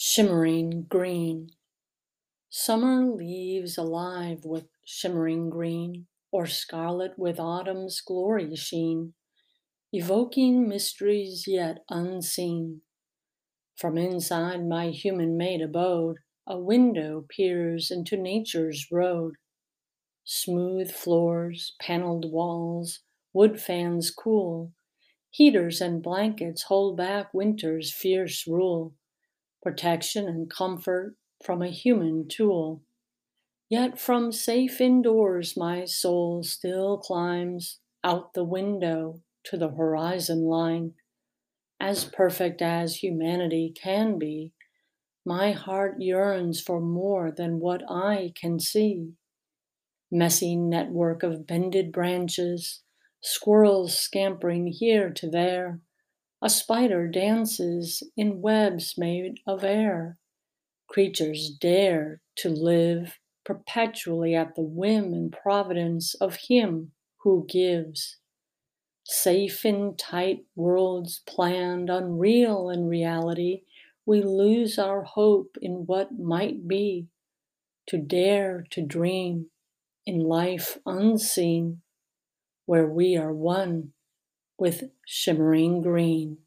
Shimmering green. Summer leaves alive with shimmering green, Or scarlet with autumn's glory sheen, Evoking mysteries yet unseen. From inside my human made abode, A window peers into nature's road. Smooth floors, paneled walls, wood fans cool, Heaters and blankets hold back winter's fierce rule protection and comfort from a human tool. Yet from safe indoors my soul still climbs out the window to the horizon line. As perfect as humanity can be, my heart yearns for more than what I can see. Messy network of bended branches, squirrels scampering here to there, a spider dances in webs made of air. Creatures dare to live perpetually at the whim and providence of Him who gives. Safe in tight worlds planned, unreal in reality, we lose our hope in what might be. To dare to dream in life unseen, where we are one with shimmering green.